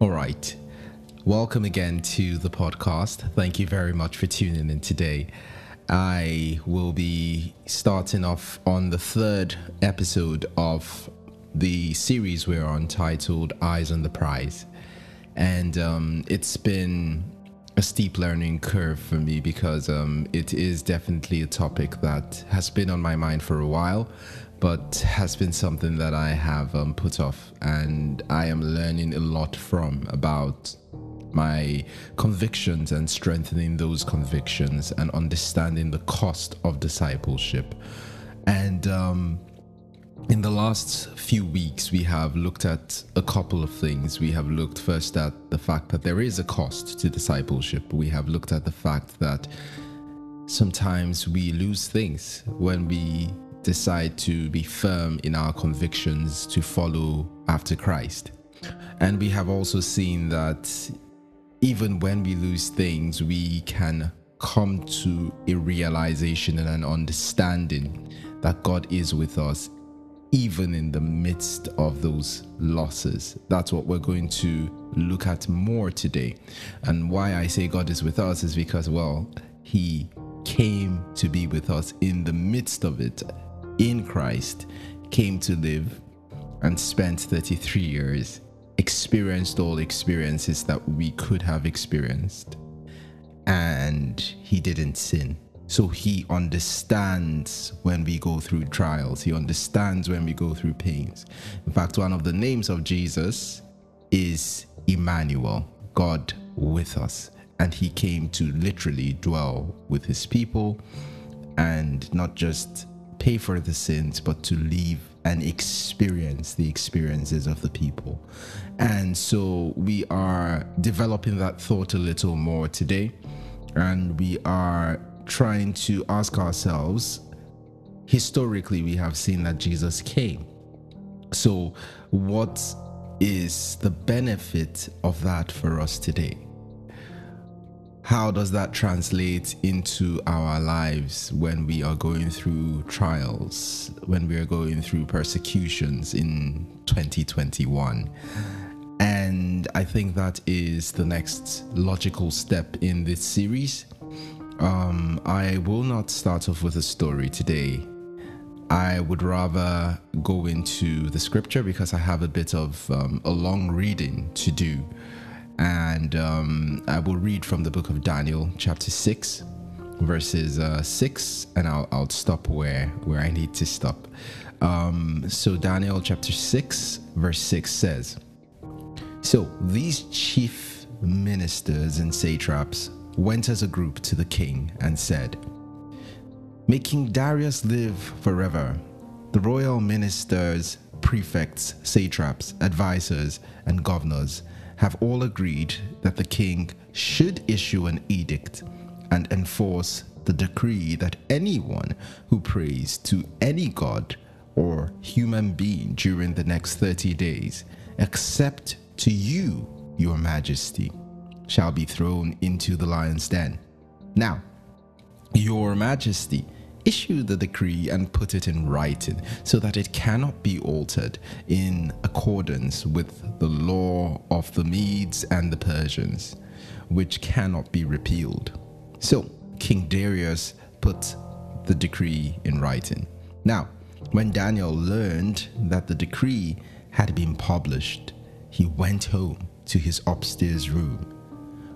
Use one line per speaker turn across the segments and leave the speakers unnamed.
All right. Welcome again to the podcast. Thank you very much for tuning in today. I will be starting off on the third episode of the series we're on titled Eyes on the Prize. And um, it's been a steep learning curve for me because um, it is definitely a topic that has been on my mind for a while, but has been something that I have um, put off and I am learning a lot from about my convictions and strengthening those convictions and understanding the cost of discipleship. And um, in the last few weeks, we have looked at a couple of things. We have looked first at the fact that there is a cost to discipleship. We have looked at the fact that sometimes we lose things when we decide to be firm in our convictions to follow after Christ. And we have also seen that even when we lose things, we can come to a realization and an understanding that God is with us, even in the midst of those losses. That's what we're going to look at more today. And why I say God is with us is because, well, He came to be with us in the midst of it in Christ, came to live and spent 33 years, experienced all experiences that we could have experienced, and he didn't sin. So he understands when we go through trials, he understands when we go through pains. In fact, one of the names of Jesus is Emmanuel, God with us. And he came to literally dwell with his people and not just pay for the sins, but to live and experience the experiences of the people. And so we are developing that thought a little more today. And we are trying to ask ourselves historically, we have seen that Jesus came. So, what is the benefit of that for us today? how does that translate into our lives when we are going through trials, when we are going through persecutions in 2021? And I think that is the next logical step in this series. Um, I will not start off with a story today. I would rather go into the scripture because I have a bit of um, a long reading to do and um, I will read from the book of Daniel, chapter 6, verses uh, 6, and I'll, I'll stop where, where I need to stop. Um, so, Daniel chapter 6, verse 6 says So these chief ministers and satraps went as a group to the king and said, May King Darius live forever. The royal ministers, prefects, satraps, advisors, and governors have all agreed that the king should issue an edict and enforce the decree that anyone who prays to any god or human being during the next 30 days, except to you, your majesty, shall be thrown into the lion's den. Now, your majesty, issue the decree and put it in writing so that it cannot be altered in accordance with the law of the Medes and the Persians, which cannot be repealed. So King Darius put the decree in writing. Now, when Daniel learned that the decree had been published, he went home to his upstairs room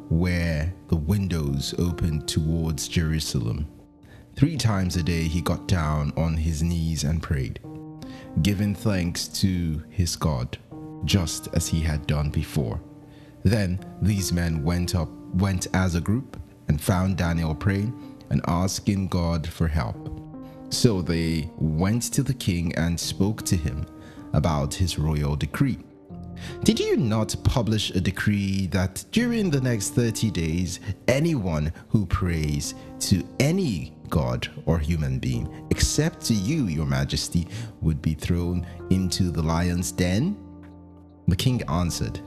where the windows opened towards Jerusalem Three times a day he got down on his knees and prayed, giving thanks to his God, just as he had done before. Then these men went up went as a group and found Daniel praying and asking God for help. So they went to the king and spoke to him about his royal decree. Did you not publish a decree that during the next 30 days, anyone who prays to any god or human being, except to you, your majesty, would be thrown into the lion's den? The king answered,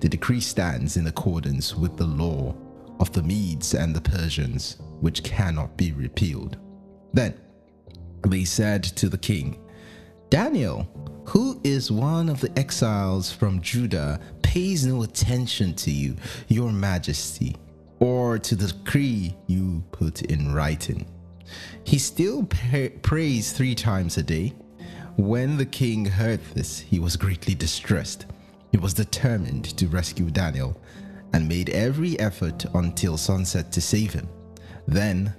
The decree stands in accordance with the law of the Medes and the Persians, which cannot be repealed. Then they said to the king, Daniel, who is one of the exiles from Judah, pays no attention to you, your majesty, or to the decree you put in writing. He still pra- prays three times a day. When the king heard this, he was greatly distressed. He was determined to rescue Daniel and made every effort until sunset to save him. Then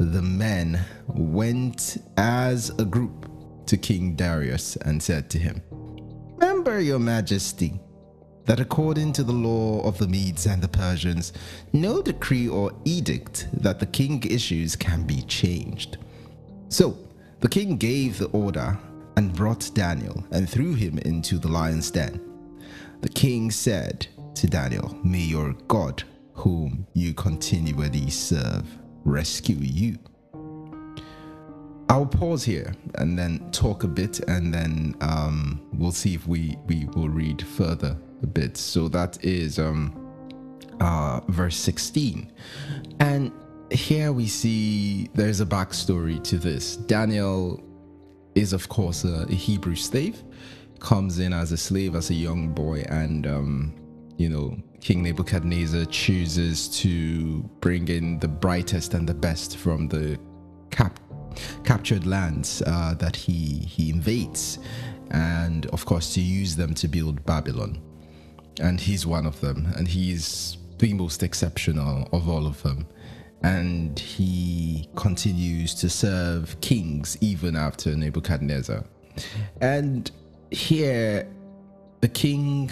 the men went as a group to King Darius and said to him, Remember, your majesty, that according to the law of the Medes and the Persians, no decree or edict that the king issues can be changed. So the king gave the order and brought Daniel and threw him into the lion's den. The king said to Daniel, May your God, whom you continually serve, rescue you. I'll pause here and then talk a bit, and then um, we'll see if we, we will read further a bit. So that is um, uh, verse 16. And here we see there's a backstory to this. Daniel is, of course, a, a Hebrew slave, comes in as a slave as a young boy, and, um, you know, King Nebuchadnezzar chooses to bring in the brightest and the best from the cap- captured lands uh, that he, he invades, and, of course, to use them to build Babylon and he's one of them, and he's the most exceptional of all of them. And he continues to serve kings even after Nebuchadnezzar. And here, the king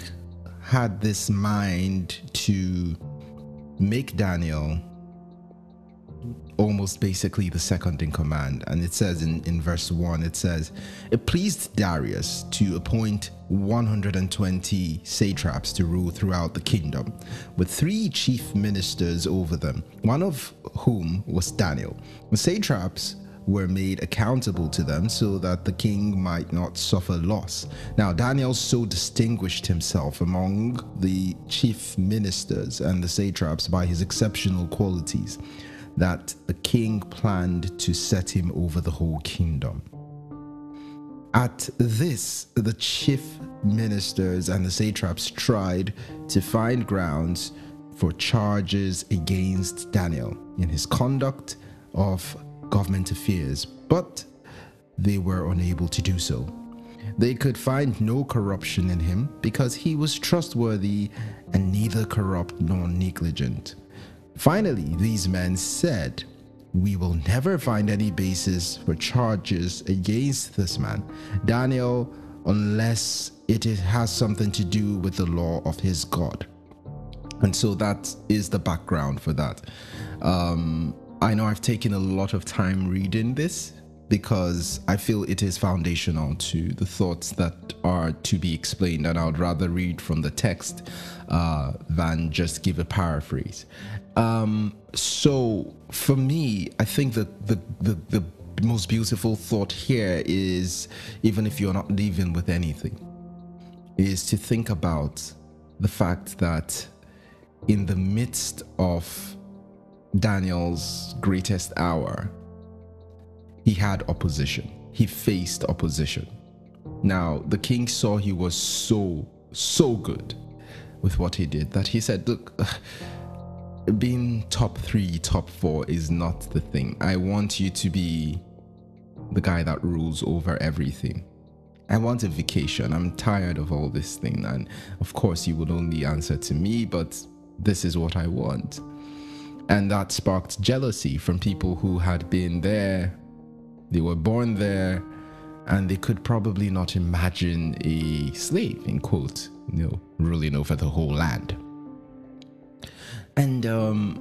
had this mind to make Daniel almost basically the second in command. And it says in, in verse 1, it says, It pleased Darius to appoint 120 satraps to rule throughout the kingdom, with three chief ministers over them, one of whom was Daniel. The satraps were made accountable to them so that the king might not suffer loss. Now, Daniel so distinguished himself among the chief ministers and the satraps by his exceptional qualities that the king planned to set him over the whole kingdom. At this, the chief ministers and the satraps tried to find grounds for charges against Daniel in his conduct of government affairs, but they were unable to do so. They could find no corruption in him because he was trustworthy and neither corrupt nor negligent. Finally, these men said, We will never find any basis for charges against this man, Daniel, unless it has something to do with the law of his God. And so that is the background for that. Um, I know I've taken a lot of time reading this because I feel it is foundational to the thoughts that are to be explained, and I would rather read from the text uh, than just give a paraphrase. Um, so for me, I think that the, the, the most beautiful thought here is even if you're not living with anything, is to think about the fact that in the midst of Daniel's greatest hour, he had opposition. He faced opposition. Now, the king saw he was so, so good with what he did that he said, Look, being top three, top four is not the thing. I want you to be the guy that rules over everything. I want a vacation. I'm tired of all this thing. And of course, you would only answer to me, but this is what I want. And that sparked jealousy from people who had been there, they were born there, and they could probably not imagine a slave, in quote, you know, ruling over the whole land. And um,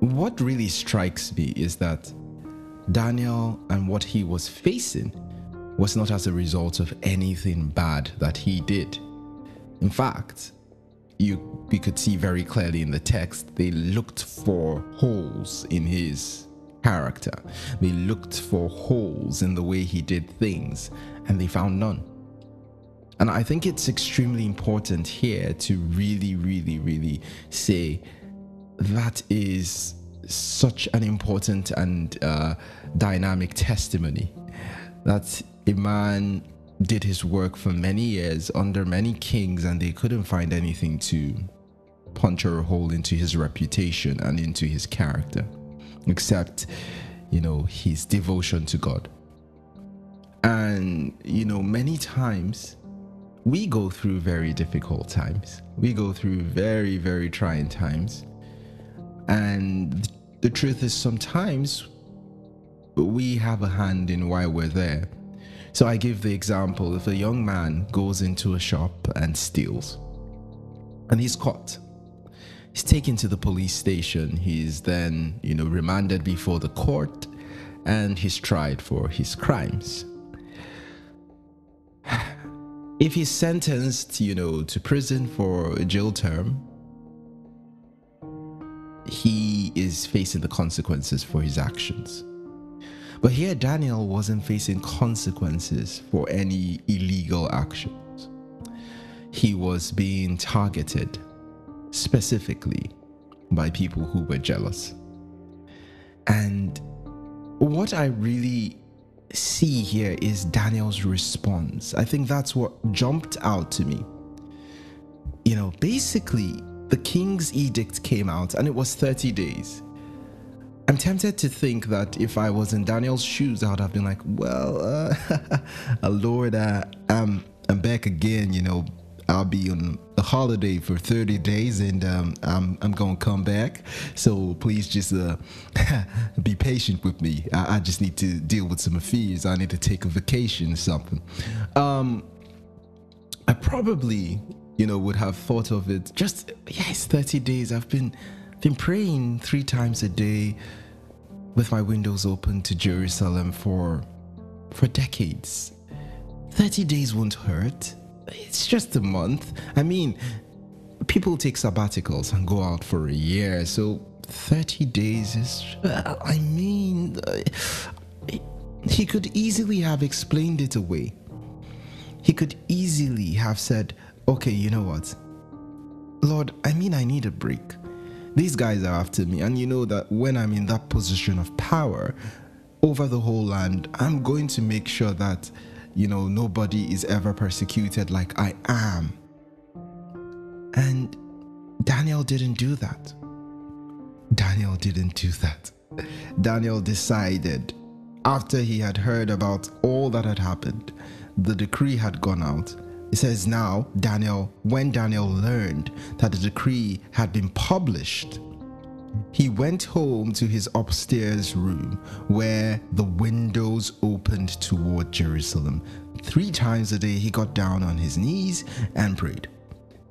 what really strikes me is that Daniel and what he was facing was not as a result of anything bad that he did. In fact, you, you could see very clearly in the text, they looked for holes in his character. They looked for holes in the way he did things, and they found none. And I think it's extremely important here to really, really, really say that is such an important and uh, dynamic testimony that a man did his work for many years under many kings, and they couldn't find anything to puncture a hole into his reputation and into his character, except, you know, his devotion to God. And, you know, many times we go through very difficult times. We go through very, very trying times. And the truth is, sometimes we have a hand in why we're there. So I give the example if a young man goes into a shop and steals, and he's caught, he's taken to the police station, he's then, you know, remanded before the court, and he's tried for his crimes. If he's sentenced, you know, to prison for a jail term, he is facing the consequences for his actions. But here, Daniel wasn't facing consequences for any illegal actions. He was being targeted specifically by people who were jealous. And what I really see here is Daniel's response. I think that's what jumped out to me. You know, basically, the king's edict came out and it was 30 days. I'm tempted to think that if I was in Daniel's shoes, I would have been like, well, uh, Lord, uh, I'm, I'm back again, you know, I'll be on a holiday for 30 days and um, I'm, I'm going to come back. So please just uh, be patient with me. I, I, just need to deal with some affairs. I need to take a vacation or something. Um, I probably, you know, would have thought of it just, yes, 30 days. I've been, been praying three times a day with my windows open to Jerusalem for for decades. 30 days won't hurt. It's just a month. I mean, people take sabbaticals and go out for a year. So 30 days is I mean, he could easily have explained it away. He could easily have said, "Okay, you know what? Lord, I mean I need a break these guys are after me. And you know that when I'm in that position of power over the whole land, I'm going to make sure that, you know, nobody is ever persecuted like I am. And Daniel didn't do that. Daniel didn't do that. Daniel decided, after he had heard about all that had happened, the decree had gone out it says now, Daniel, when Daniel learned that the decree had been published, he went home to his upstairs room where the windows opened toward Jerusalem. Three times a day he got down on his knees and prayed,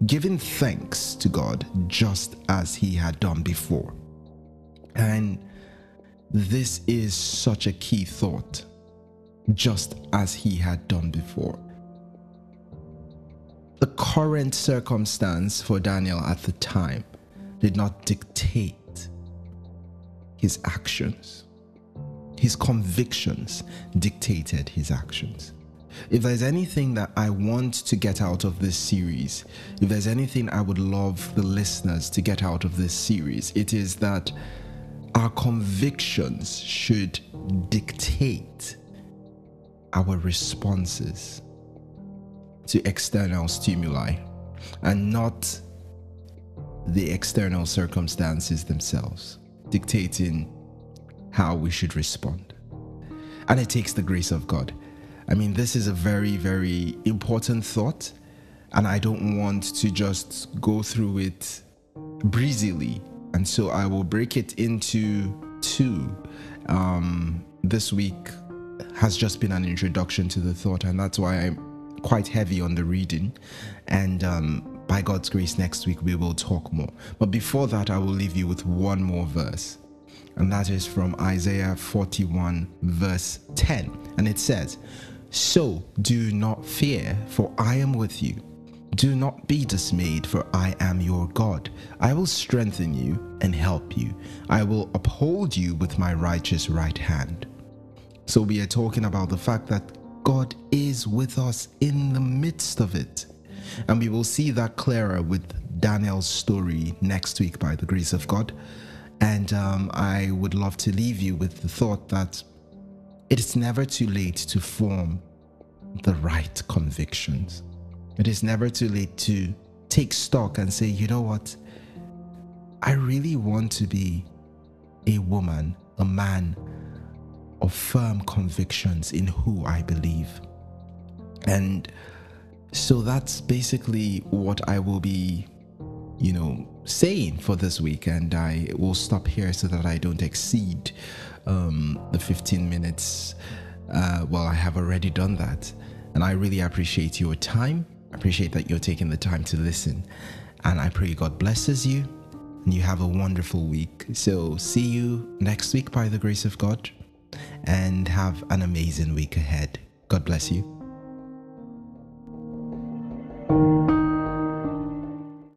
giving thanks to God just as he had done before. And this is such a key thought, just as he had done before the current circumstance for Daniel at the time did not dictate his actions. His convictions dictated his actions. If there's anything that I want to get out of this series, if there's anything I would love the listeners to get out of this series, it is that our convictions should dictate our responses to external stimuli and not the external circumstances themselves dictating how we should respond. And it takes the grace of God. I mean, this is a very, very important thought, and I don't want to just go through it breezily. And so I will break it into two. Um, this week has just been an introduction to the thought, and that's why I'm quite heavy on the reading, and um, by God's grace, next week we will talk more. But before that, I will leave you with one more verse, and that is from Isaiah 41, verse 10. And it says, So do not fear, for I am with you. Do not be dismayed, for I am your God. I will strengthen you and help you. I will uphold you with my righteous right hand. So, we are talking about the fact that God is with us in the midst of it. And we will see that clearer with Daniel's story next week by the grace of God. And um, I would love to leave you with the thought that it is never too late to form the right convictions. It is never too late to take stock and say, you know what? I really want to be a woman, a man of firm convictions in who I believe. And so that's basically what I will be, you know, saying for this week. And I will stop here so that I don't exceed um, the 15 minutes. Uh, well, I have already done that. And I really appreciate your time. I appreciate that you're taking the time to listen. And I pray God blesses you and you have a wonderful week. So, see you next week by the grace of God and have an amazing week ahead. God bless you.